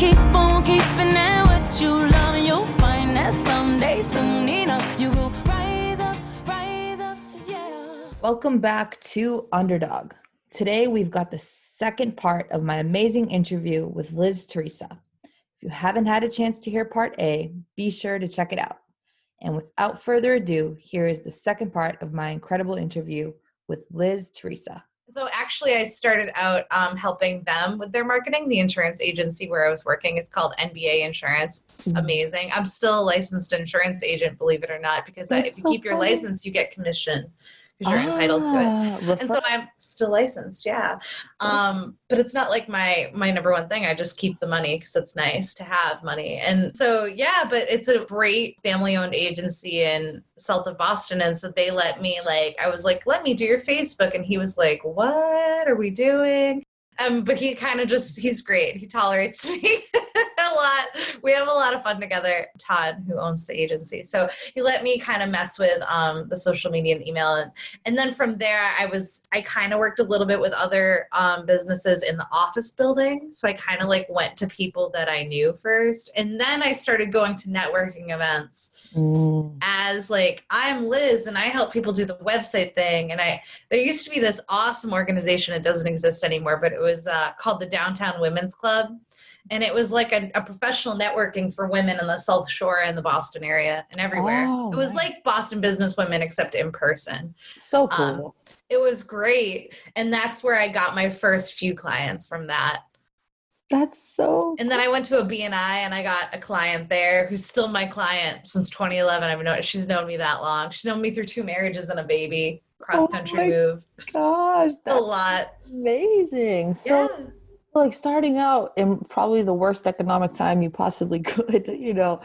Keep on keeping at what you love, and you'll find that someday, soon enough, you will rise up, rise up, yeah. Welcome back to Underdog. Today we've got the second part of my amazing interview with Liz Theresa. If you haven't had a chance to hear part A, be sure to check it out. And without further ado, here is the second part of my incredible interview with Liz Theresa. So actually, I started out um, helping them with their marketing. The insurance agency where I was working, it's called NBA Insurance. It's Mhm. amazing. I'm still a licensed insurance agent, believe it or not, because I, if you so keep your license, you get commission because you're entitled to it. Ah, And so I'm still licensed, yeah. Um, but it's not like my my number one thing. I just keep the money because it's nice to have money. And so yeah, but it's a great family owned agency in south of Boston. And so they let me like I was like, let me do your Facebook. And he was like, What are we doing? Um, but he kind of just he's great. He tolerates me a lot. We have a lot of fun together. Todd, who owns the agency. So he let me kind of mess with um the social media and email and and then from there i was i kind of worked a little bit with other um, businesses in the office building so i kind of like went to people that i knew first and then i started going to networking events Mm, as like i'm liz and i help people do the website thing and i there used to be this awesome organization it doesn't exist anymore but it was uh, called the downtown women's club and it was like a, a professional networking for women in the south shore and the boston area and everywhere. Oh, it was nice. like boston business women except in person. So um, cool. it was great. And that's where i got my first few clients from that. That's so and then i went to a bni and i got a client there who's still my client since 2011 i've known she's known me that long. She's known me through two marriages and a baby. Cross country my move. gosh, It's a lot. amazing. So yeah. Like starting out in probably the worst economic time you possibly could you know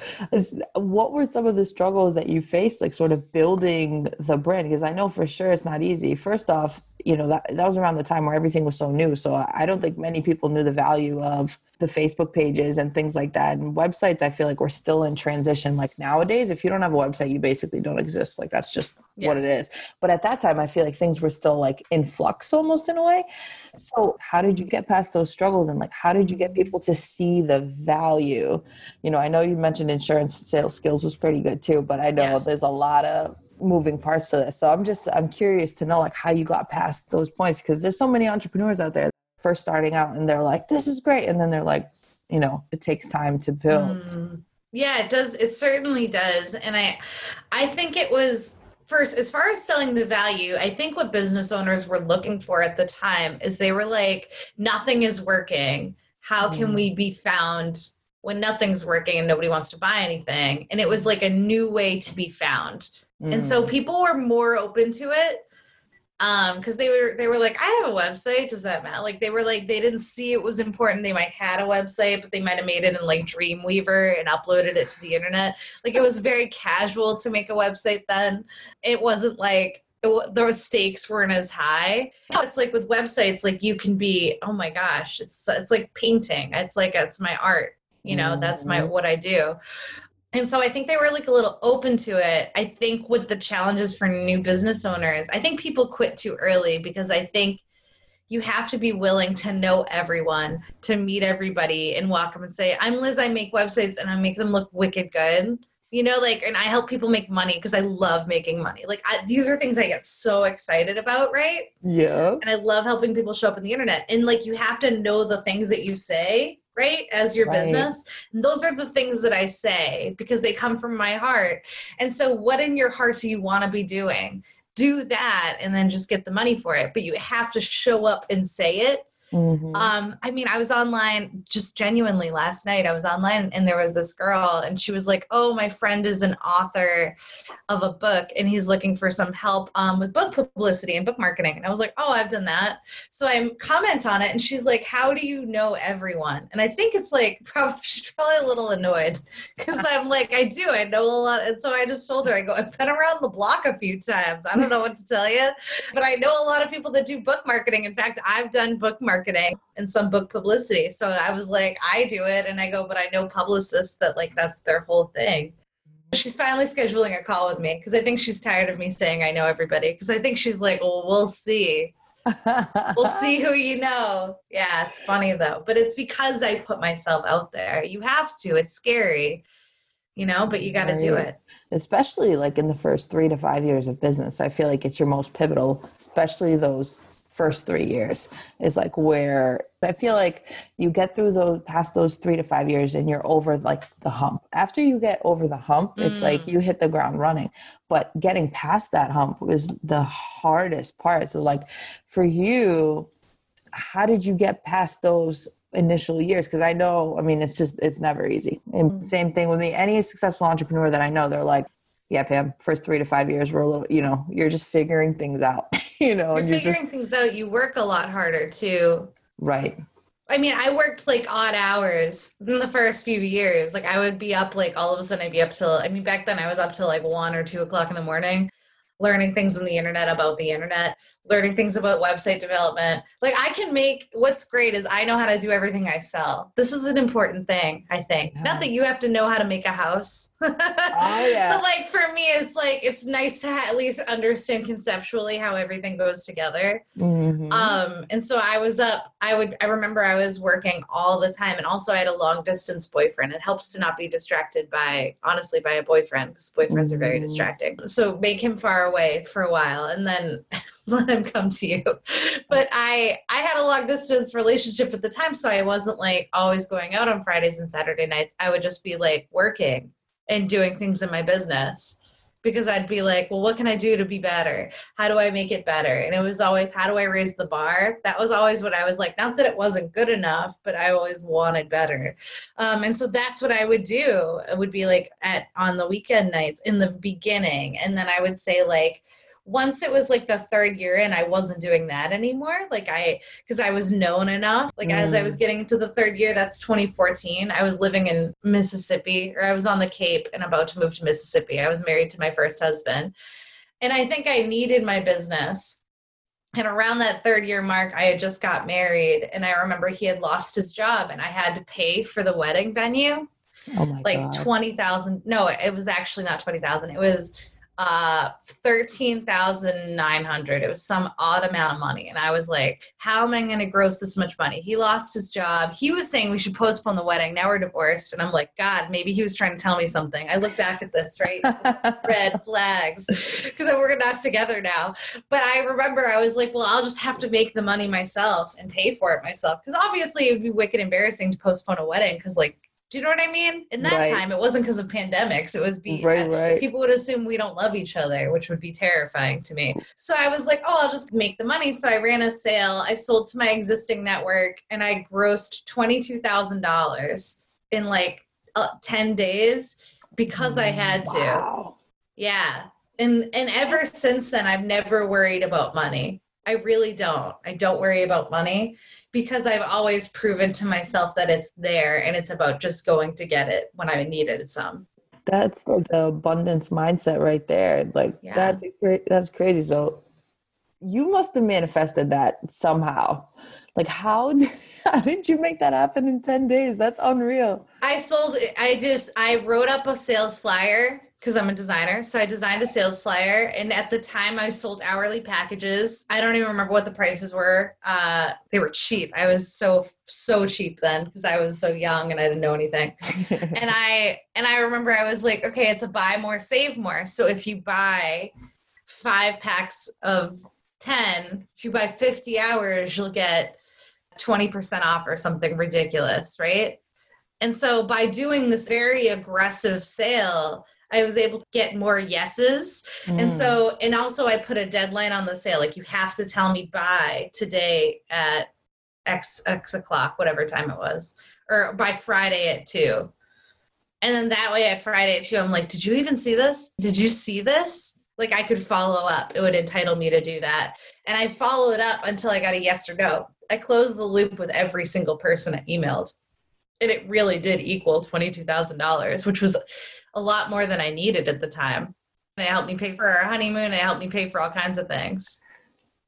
what were some of the struggles that you faced like sort of building the brand? Because i know for sure it's not easy. First off you know that, that was around the time where everything was so new. So I don't think many people knew the value of the facebook pages and things like that and websites i feel like we're still in transition like nowadays if you don't have a website you basically don't exist like that's just what it is. But at that time i feel like things were still like in flux almost in a way so how did you get past those struggles and like how did you get people to see the value? You know, I know you mentioned insurance sales skills was pretty good too, but I know Yes. there's a lot of moving parts to this. So I'm just I'm curious to know like how you got past those points because there's so many entrepreneurs out there first starting out and they're like this is great and then they're like, you know, it takes time to build. Mm. yeah it does it certainly does and i i think it was first as far as selling the value i think what business owners were looking for at the time is they were like nothing is working how can Mm. we be found when nothing's working and nobody wants to buy anything and it was like a new way to be found and so Mm. people were more open to it um because they were they were like i have a website. Does that matter like they were like they didn't see it was important. They might had a website but they might have made it in like dreamweaver and uploaded it to the internet. Like it was very casual to make a website then. It wasn't like it, the stakes weren't as high. Now it's like with websites like you can be oh my gosh it's it's like painting. It's like it's my art. You know that's my Mhm. what i do and so I think they were like a little open to it. I think with the challenges for new business owners, I think people quit too early because I think you have to be willing to know everyone, to meet everybody and walk up and say, I'm Liz, I make websites and I make them look wicked good. You know, like, and I help people make money because I love making money. Like, I, these are things I get so excited about, right? yeah. and I love helping people show up on the internet. And like you have to know the things that you say, right, as your Right. business. And those are the things that I say because they come from my heart. And so, what in your heart do you want to be doing? Do that and then just get the money for it. But you have to show up and say it Mhm. Um, I mean, I was online just genuinely last night. I was online and there was this girl, and she was like, Oh, my friend is an author of a book and he's looking for some help um, with book publicity and book marketing. And I was like, Oh, I've done that. So I comment on it, and she's like, How do you know everyone? And I think it's like, probably, she's probably a little annoyed because I'm like, I do, I know a lot. And so I just told her, I go, I've been around the block a few times. I don't know what to tell you, but I know a lot of people that do book marketing. In fact, I've done book marketing and some book publicity. So I was like, I do it. And I go, but I know publicists that like that's their whole thing. She's finally scheduling a call with me because I think she's tired of me saying I know everybody. Because I think she's like, well, we'll see. We'll see who you know. Yeah, it's funny though. But it's because I put myself out there. You have to. It's scary, you know, but you got to do it. especially like in the first three to five years of business i feel like it's your most pivotal especially those first three years is like where i feel like you get through those past those three to five years and you're over like the hump. After you get over the hump it's like mm. you hit the ground running. But getting past that hump was the hardest part. So like for you how did you get past those initial years? Because i know i mean it's just it's never easy. And mm. same thing with me. Any successful entrepreneur that i know they're like yeah pam first three to five years we're a little you know you're just figuring things out you know You're you're figuring just things out. You work a lot harder too. right I mean, I worked like odd hours in the first few years. Like I would be up like all of a sudden I'd be up till I mean back then I was up till like one or two o'clock in the morning, learning things on the internet about the internet, learning things about website development. Like I can make what's great is I know how to do everything I sell. This is an important thing, I think. Yeah. Not that you have to know how to make a house. Oh, yeah. But like for me, it's like it's nice to at least understand conceptually how everything goes together. Mhm. Um, and so I was up, I would, I remember I was working all the time. And also I had a long distance boyfriend. It helps to not be distracted by, honestly, by a boyfriend because boyfriends are very Mhm. distracting. So make him far away for a while and then let him come to you. But I, I had a long distance relationship at the time. So I wasn't like always going out on Fridays and Saturday nights. I would just be like working and doing things in my business because I'd be like, well, what can I do to be better? How do I make it better? And it was always, how do I raise the bar? That was always what I was like. Not that it wasn't good enough, but I always wanted better. Um, and so that's what I would do. It would be like at on the weekend nights in the beginning, and then I would say like. Once it was like the third year and I wasn't doing that anymore, like I, because I was known enough. Like as I Mm. was getting to the third year, that's 2014. I was living in Mississippi, or I was on the Cape and about to move to Mississippi. I was married to my first husband. And I think I needed my business. And around that third year mark, I had just got married. And I remember he had lost his job and I had to pay for the wedding venue oh my like god 20,000. No, it was actually not 20,000. It was uh 13,900. It was some odd amount of money. And I was like, how am I going to gross this much money? He lost his job. He was saying we should postpone the wedding. Now we're divorced. And I'm like, God, maybe he was trying to tell me something. I look back at this, right? red flags because we're not together now. But I remember I was like, well, I'll just have to make the money myself and pay for it myself because obviously it would be wicked embarrassing to postpone a wedding because, like, do you know what I mean? In that Right. time, it wasn't because of pandemics. It was be right right people would assume we don't love each other, which would be terrifying to me. So I was like, oh, I'll just make the money. So I ran a sale. I sold to my existing network and I grossed $22,000 in like uh, 10 days because I had to. Wow. Yeah. And and ever since then I've never worried about money. I really don't. I don't worry about money because I've always proven to myself that it's there and it's about just going to get it when I needed some. That's the abundance mindset right there. Like Yeah. that's great. That's crazy. So you must have manifested that somehow. Like how how did you make that happen in 10 days? That's unreal. I sold I just I wrote up a sales flyer because I'm a designer. So I designed a sales flyer and at the time I sold hourly packages. I don't even remember what the prices were. Uh they were cheap. I was so so cheap then because I was so young and I didn't know anything. and I and I remember I was like, okay, it's a buy more, save more. So if you buy five packs of 10, if you buy 50 hours, you'll get 20% off or something ridiculous, right? And so by doing this very aggressive sale, I was able to get more yeses. And Mm. so, and also I put a deadline on the sale. Like you have to tell me by today at X X o'clock, whatever time it was, or by Friday at two. And then that way at Friday at two, I'm like, did you even see this? Did you see this? Like I could follow up. It would entitle me to do that. And I followed up until I got a yes or no. I closed the loop with every single person I emailed. And it really did equal $22,000, which was a lot more than I needed at the time. They helped me pay for our honeymoon. They helped me pay for all kinds of things.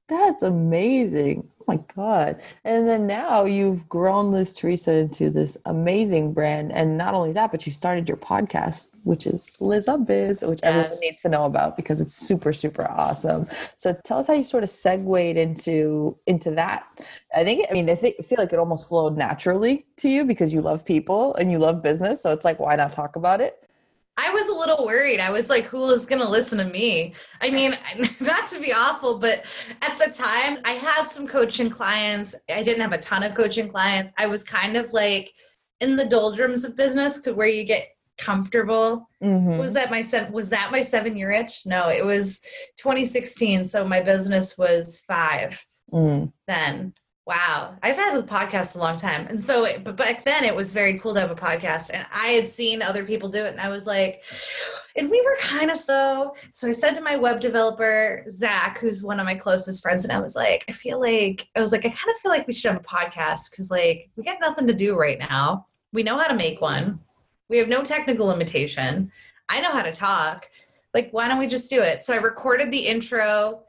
That's amazing. Oh my God. And then now you've grown Liz Theresa into this amazing brand. And not only that, but you started your podcast, which is Liz on Biz, which everyone needs to know about because it's super, super awesome. So tell us how you sort of segued into into that. I think I mean I think I feel like it almost flowed naturally to you because you love people and you love business. So it's like why not talk about it? I was a little worried. I was like, who is going to listen to me? I mean, not to be awful, but at the time, I had some coaching clients. I didn't have a ton of coaching clients. I was kind of like in the doldrums of business where you get comfortable. Mhm. Was that my seven, was that my seven year itch? No, it was 2016. So my business was five Mm. then. Wow. I've had a podcast a long time. And so, but back then it was very cool to have a podcast. And I had seen other people do it. And I was like, and we were kind of slow. So I said to my web developer, Zach, who's one of my closest friends, and I was like, I feel like, I was like, I kind of feel like we should have a podcast because, like, we got nothing to do right now. We know how to make one, we have no technical limitation. I know how to talk. Like, why don't we just do it? So I recorded the intro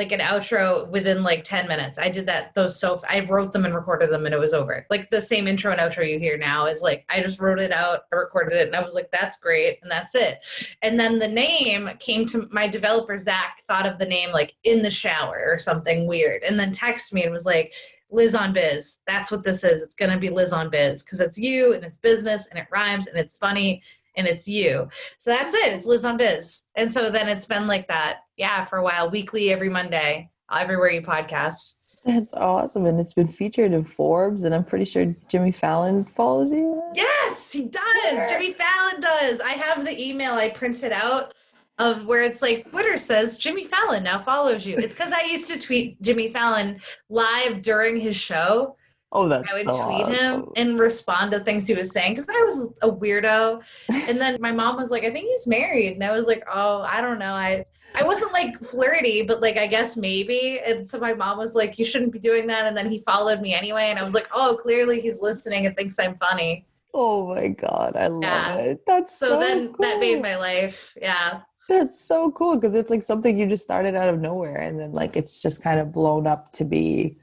like an outro within like 10 minutes. I did that those so I wrote them and recorded them and it was over. Like the same intro and outro you hear now is like I just wrote it out, I recorded it and I was like that's great and that's it. And then the name came to my developer Zach thought of the name like in the shower or something weird and then texted me and was like Liz on Biz. That's what this is. It's going to be Liz on Biz because it's you and it's business and it rhymes and it's funny and it's you. So that's it. It's Liz on Biz. And so then it's been like that, yeah, for a while, weekly, every Monday, everywhere you podcast. That's awesome. And it's been featured in Forbes, and I'm pretty sure Jimmy Fallon follows you. Yes, he does. Jimmy Fallon does. I have the email I printed out of where it's like Twitter says Jimmy Fallon now follows you. It's because I used to tweet Jimmy Fallon live during his show. Oh, that's I would so tweet him and respond to things he was saying because I was a weirdo. And then my mom was like, I think he's married. And I was like, oh, I don't know. I I wasn't like flirty, but like I guess maybe. And so my mom was like, you shouldn't be doing that. And then he followed me anyway. And I was like, oh, clearly he's listening and thinks I'm funny. Oh my god, I love Yeah. it. That's So, so, then that made my life. Yeah. That's so cool because it's like something you just started out of nowhere, and then like it's just kind of blown up to be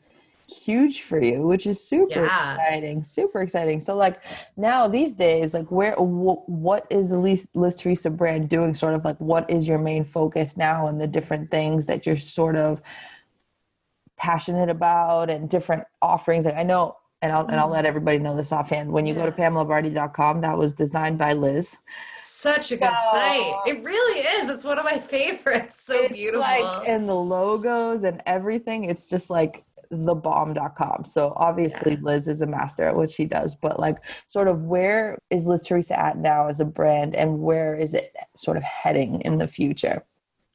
huge for you, which is super Yeah. exciting. Super exciting. So like now these days, like where wh- what is the least Liz Theresa brand doing? Sort of like what is your main focus now, and the different things that you're sort of passionate about, and different offerings. Like I know. And I'll, and I'll mm-hmm. let everybody know this offhand. When you go to PamelaBardhi.com, that was designed by Liz. Such a good site. It really is. It's one of my favorites. So it's beautiful. like and the logos and everything it's just like thebomb.com so obviously liz is a master at what she does but like sort of where is liz theresa at now as a brand and where is it sort of heading in the future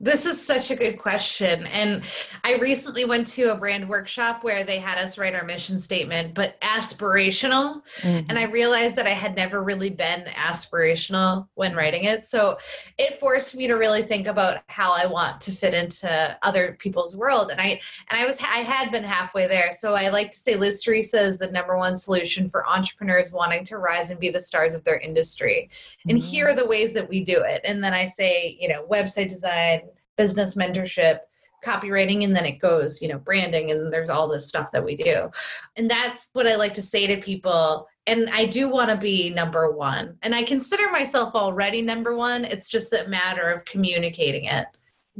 This is such a good question. And I recently went to a brand workshop where they had us write our mission statement, but aspirational. And mm-hmm. I realized that I had never really been aspirational when writing it. So it forced me to really think about how I want to fit into other people's world. And I and I was I had been halfway there. So I like to say Liz Theresa is the number one solution for entrepreneurs wanting to rise and be the stars of their industry. And here mm-hmm. are the ways that we do it. And then I say, you know, website design, business mentorship, copywriting, and then it goes, you know, branding, and there's all this stuff that we do. And that's what I like to say to people. And I do want to be number one. And I consider myself already number one. It's just a matter of communicating it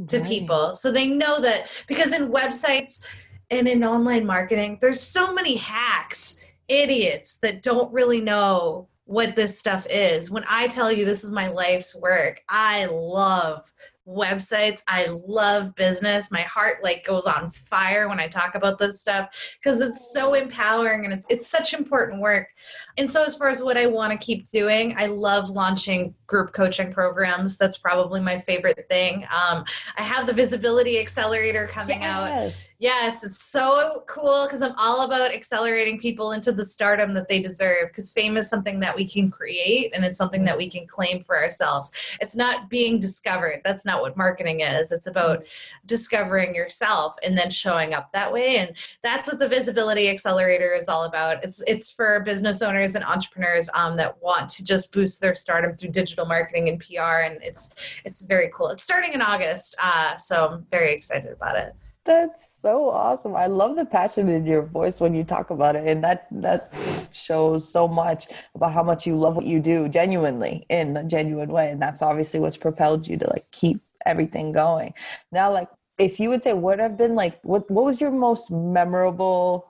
to Right. people so they know that because in websites and in online marketing there's so many hacks idiots that don't really know what this stuff is when i tell you this is my life's work i love websites. I love business. My heart like goes on fire when i talk about this stuff because it's so empowering and it's, it's such important work and so as far as what i want to keep doing i love launching group coaching programs that's probably my favorite thing um, I have the Visibility Accelerator coming out. yes Yes, it's so cool because I'm all about accelerating people into the stardom that they deserve. Because fame is something that we can create and it's something that we can claim for ourselves. It's not being discovered. That's not what marketing is. It's about discovering yourself and then showing up that way. And that's what the Visibility Accelerator is all about. It's it's for business owners and entrepreneurs um, that want to just boost their stardom through digital marketing and PR. And it's it's very cool. It's starting in August, uh, so I'm very excited about it. That's so awesome. I love the passion in your voice when you talk about it. And that that shows so much about how much you love what you do genuinely in a genuine way. And that's obviously what's propelled you to like keep everything going. Now, like if you would say what have been like what what was your most memorable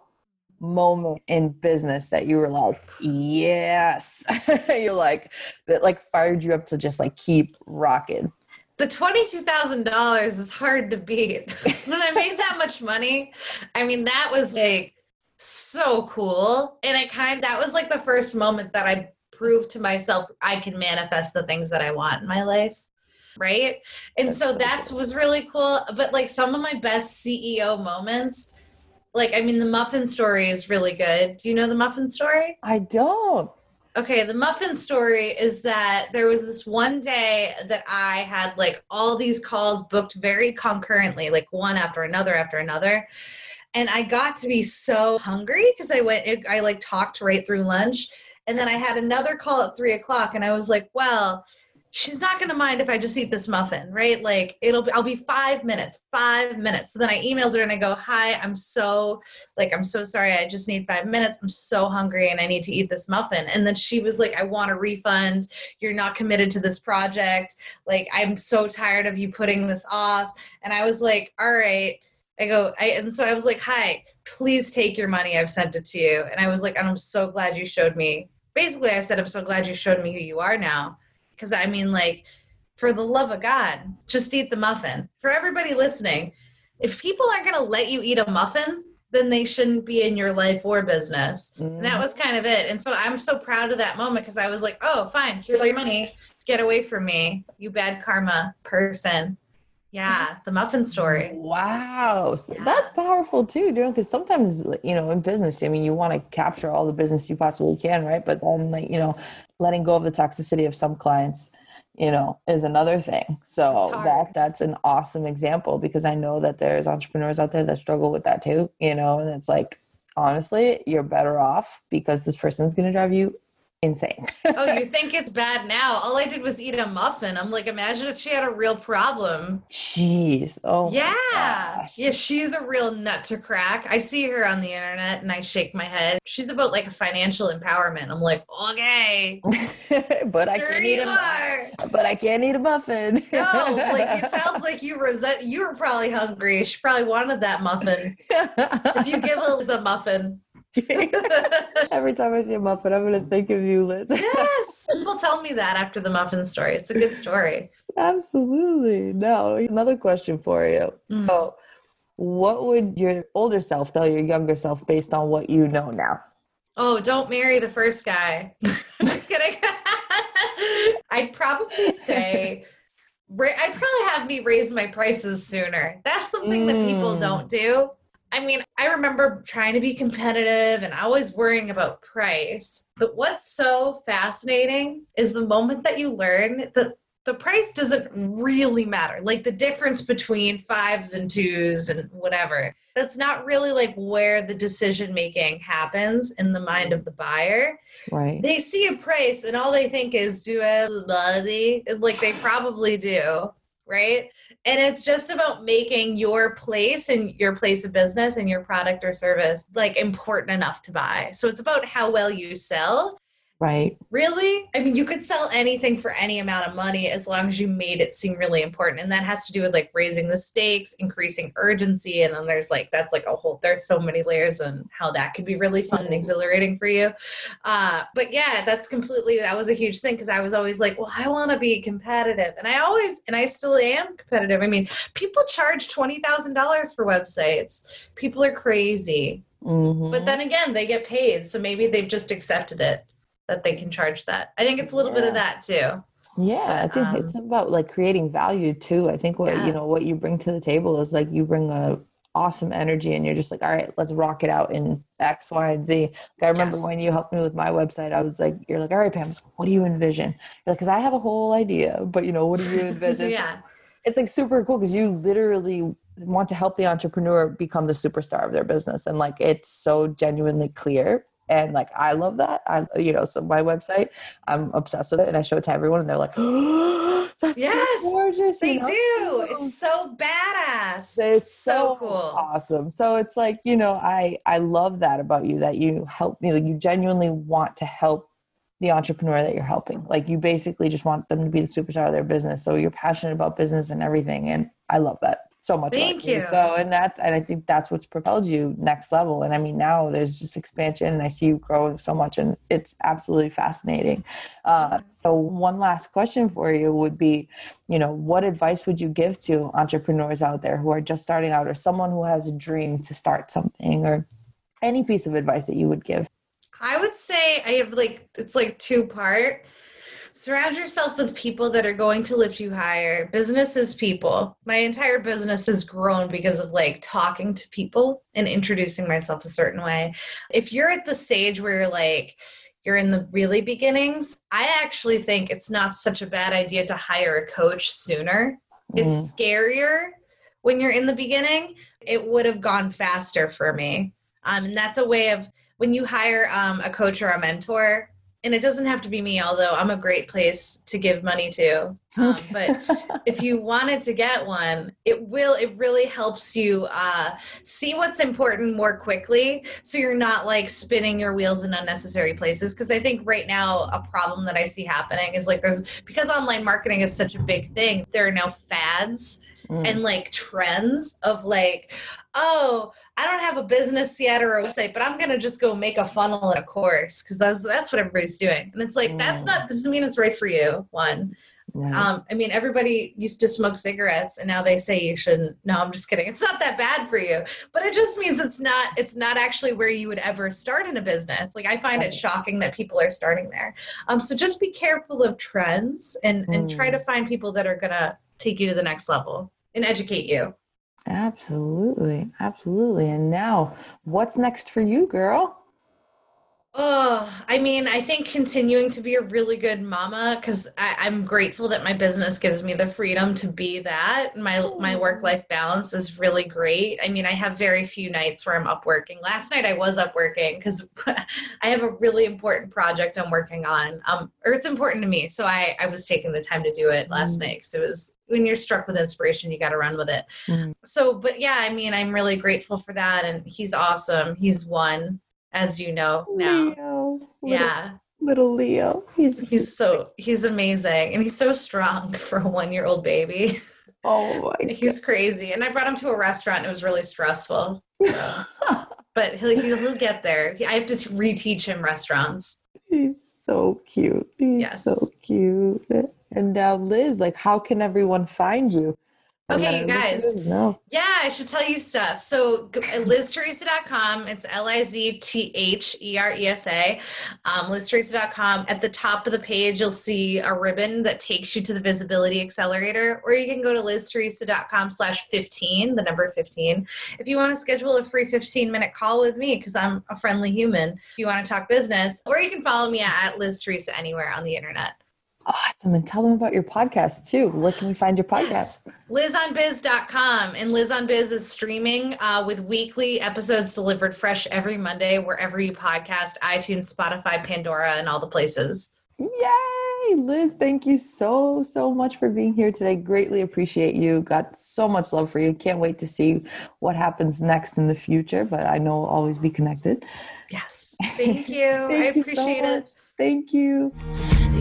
moment in business that you were like, yes. You're like that like fired you up to just like keep rocking the $22,000 is hard to beat. when I made that much money, I mean, that was like so cool. And it kind of, that was like the first moment that I proved to myself I can manifest the things that I want in my life. Right. And that's so that was really cool. But like some of my best CEO moments, like, I mean, the muffin story is really good. Do you know the muffin story? I don't. Okay, the muffin story is that there was this one day that I had like all these calls booked very concurrently, like one after another after another. And I got to be so hungry because I went, I like talked right through lunch. And then I had another call at three o'clock, and I was like, well, she's not going to mind if I just eat this muffin, right? Like it'll be, I'll be five minutes, five minutes. So then I emailed her and I go, hi, I'm so like, I'm so sorry. I just need five minutes. I'm so hungry and I need to eat this muffin. And then she was like, I want a refund. You're not committed to this project. Like, I'm so tired of you putting this off. And I was like, all right. I go, I, and so I was like, hi, please take your money. I've sent it to you. And I was like, I'm so glad you showed me. Basically, I said, I'm so glad you showed me who you are now because I mean, like, for the love of God, just eat the muffin. For everybody listening, if people aren't going to let you eat a muffin, then they shouldn't be in your life or business. Mm. And that was kind of it. And so I'm so proud of that moment because I was like, oh, fine, here's your money. Get away from me, you bad karma person. Yeah, the muffin story. Wow. So yeah. That's powerful too, doing because sometimes, you know, in business, I mean, you want to capture all the business you possibly can, right? But then, like, you know, letting go of the toxicity of some clients, you know, is another thing. So that that's an awesome example because I know that there's entrepreneurs out there that struggle with that too, you know, and it's like, honestly, you're better off because this person's going to drive you insane. oh, you think it's bad now? All I did was eat a muffin. I'm like, imagine if she had a real problem. Jeez. Oh, yeah. Yeah, she's a real nut to crack. I see her on the internet and I shake my head. She's about like a financial empowerment. I'm like, okay. but I can't eat a muffin. But I can't eat a muffin. no, like it sounds like you resent you were probably hungry. She probably wanted that muffin. if you give Liz a muffin, Every time I see a muffin, I'm going to think of you, Liz. yes. People tell me that after the muffin story. It's a good story. Absolutely. Now, another question for you. Mm-hmm. So, what would your older self tell your younger self based on what you know now? Oh, don't marry the first guy. I'm just kidding. I'd probably say, I'd probably have me raise my prices sooner. That's something mm. that people mm. don't do. I mean, I remember trying to be competitive and always worrying about price. But what's so fascinating is the moment that you learn that the price doesn't really matter. Like the difference between fives and twos and whatever. That's not really like where the decision making happens in the mind of the buyer. Right. They see a price and all they think is, do I have money? Like they probably do. Right and it's just about making your place and your place of business and your product or service like important enough to buy. So it's about how well you sell Right. Really? I mean, you could sell anything for any amount of money as long as you made it seem really important. And that has to do with like raising the stakes, increasing urgency. And then there's like, that's like a whole, there's so many layers and how that could be really fun and mm-hmm. exhilarating for you. Uh, but yeah, that's completely, that was a huge thing because I was always like, well, I want to be competitive. And I always, and I still am competitive. I mean, people charge $20,000 for websites, people are crazy. Mm-hmm. But then again, they get paid. So maybe they've just accepted it that they can charge that. I think it's a little yeah. bit of that too. Yeah, but, I think um, it's about like creating value too. I think what yeah. you know what you bring to the table is like you bring a awesome energy and you're just like, all right, let's rock it out in X, Y, and Z. Like I remember Yes. when you helped me with my website, I was like, you're like, all right, Pam, what do you envision? You're like, because I have a whole idea, but you know, what do you envision? yeah. it's like super cool because you literally want to help the entrepreneur become the superstar of their business and like it's so genuinely clear and like i love that i you know so my website i'm obsessed with it and i show it to everyone and they're like that's Yes, so gorgeous you They know? do. It's so badass. it's so so, cool. awesome so it's like you know i i love that about you that you help me like you genuinely want to help the entrepreneur that you're helping like you basically just want them to be the superstar of their business so you're passionate about business and everything and i love that so much Thank you. so and that's and i think that's what's propelled you next level. And i mean now there's just expansion and i see you growing so much and it's absolutely fascinating. Uh, so one last question for you would be you know what advice would you give to entrepreneurs out there who are just starting out or someone who has a dream to start something or any piece of advice that you would give? I would say I have like it's like two part. Surround yourself with people that are going to lift you higher. Business is people. My entire business has grown because of like talking to people and introducing myself a certain way. If you're at the stage where you're like you're in the really beginnings, I actually think it's not such a bad idea to hire a coach sooner. Mm. It's scarier when you're in the beginning. It would have gone faster for me. Um, and that's a way of when you hire um, a coach or a mentor, and it doesn't have to be me, although I'm a great place to give money to. Um, but if you wanted to get one, it will, it really helps you uh, see what's important more quickly. So you're not like spinning your wheels in unnecessary places. Cause I think right now, a problem that I see happening is like there's, because online marketing is such a big thing, there are now fads Mm. and like trends of like, oh, I don't have a business yet or a website, but I'm gonna just go make a funnel and a course because that's that's what everybody's doing. And it's like that's Mm. not doesn't mean it's right for you. One, um, I mean, everybody used to smoke cigarettes, and now they say you shouldn't. No, I'm just kidding. It's not that bad for you, but it just means it's not. It's not actually where you would ever start in a business. Like I find it shocking that people are starting there. Um, so just be careful of trends and and try Mm. to find people that are gonna take you to the next level and educate you. Absolutely. Absolutely. And now, what's next for you, girl? Oh, I mean, I think continuing to be a really good mama because I'm grateful that my business gives me the freedom to be that. My my work life balance is really great. I mean, I have very few nights where I'm up working. Last night I was up working because I have a really important project I'm working on, um, or it's important to me. So I I was taking the time to do it last Mm. night because it was when you're struck with inspiration, you got to run with it. Mm. So, but yeah, I mean, I'm really grateful for that, and he's awesome. He's one, as you know now. Leo. Little, Yeah, Little Leo. He's he's so he's amazing, and he's so strong for a one year old baby. oh my he's crazy, and I brought him to a restaurant. And it was really stressful, god. but he'll he'll, he'll get there. I have to reteach him restaurants. He's so cute. He's Yes. so cute. And now, Liz, like, how can everyone find you? Okay, you guys. Yeah, I should tell you stuff. So uh, liztheresa.com. It's L-I-Z-T-H-E-R-E-S-A. Um, liztheresa.com. At the top of the page, you'll see a ribbon that takes you to the Visibility Accelerator, or you can go to liztheresa.com slash 15, the number 15. If you want to schedule a free 15-minute call with me, because I'm a friendly human, if you want to talk business, or you can follow me at Liz Theresa anywhere on the internet. Awesome. And tell them about your podcast too. Where can we find your podcast? Yes. LizOnBiz.com. And Liz on Biz is streaming uh, with weekly episodes delivered fresh every Monday, wherever you podcast, iTunes, Spotify, Pandora, and all the places. Yay! Liz, thank you so, so much for being here today. Greatly appreciate you. Got so much love for you. Can't wait to see what happens next in the future, but I know we'll always be connected. Yes. Thank you. I Thank you so appreciate it. Thank you.